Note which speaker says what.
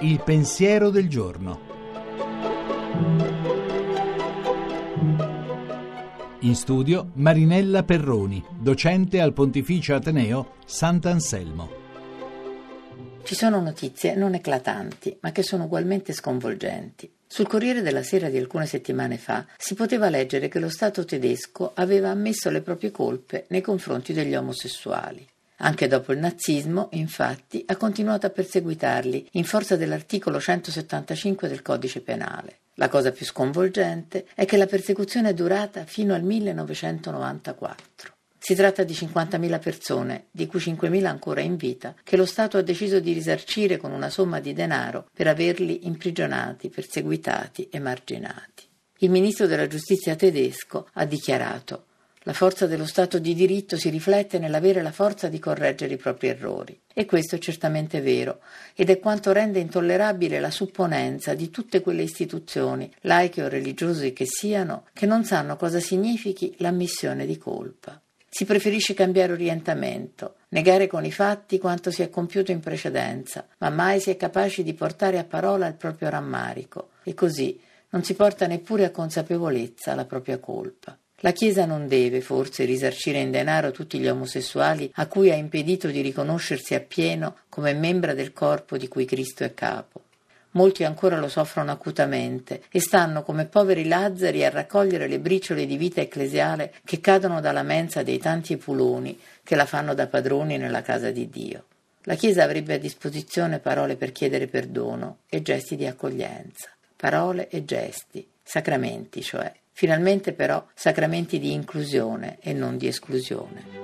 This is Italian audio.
Speaker 1: Il pensiero del giorno. In studio Marinella Perroni, docente al Pontificio Ateneo Sant'Anselmo.
Speaker 2: Ci sono notizie non eclatanti, ma che sono ugualmente sconvolgenti. Sul Corriere della Sera di alcune settimane fa si poteva leggere che lo Stato tedesco aveva ammesso le proprie colpe nei confronti degli omosessuali. Anche dopo il nazismo, infatti, ha continuato a perseguitarli in forza dell'articolo 175 del codice penale. La cosa più sconvolgente è che la persecuzione è durata fino al 1994. Si tratta di 50.000 persone, di cui 5.000 ancora in vita, che lo Stato ha deciso di risarcire con una somma di denaro per averli imprigionati, perseguitati, emarginati. Il ministro della giustizia tedesco ha dichiarato la forza dello Stato di diritto si riflette nell'avere la forza di correggere i propri errori. E questo è certamente vero, ed è quanto rende intollerabile la supponenza di tutte quelle istituzioni, laiche o religiose che siano, che non sanno cosa significhi l'ammissione di colpa. Si preferisce cambiare orientamento, negare con i fatti quanto si è compiuto in precedenza, ma mai si è capaci di portare a parola il proprio rammarico e così non si porta neppure a consapevolezza la propria colpa. La Chiesa non deve forse risarcire in denaro tutti gli omosessuali a cui ha impedito di riconoscersi appieno come membra del corpo di cui Cristo è capo. Molti ancora lo soffrono acutamente e stanno come poveri lazzari a raccogliere le briciole di vita ecclesiale che cadono dalla mensa dei tanti epuloni che la fanno da padroni nella casa di Dio. La Chiesa avrebbe a disposizione parole per chiedere perdono e gesti di accoglienza. Parole e gesti, sacramenti cioè. Finalmente però sacramenti di inclusione e non di esclusione.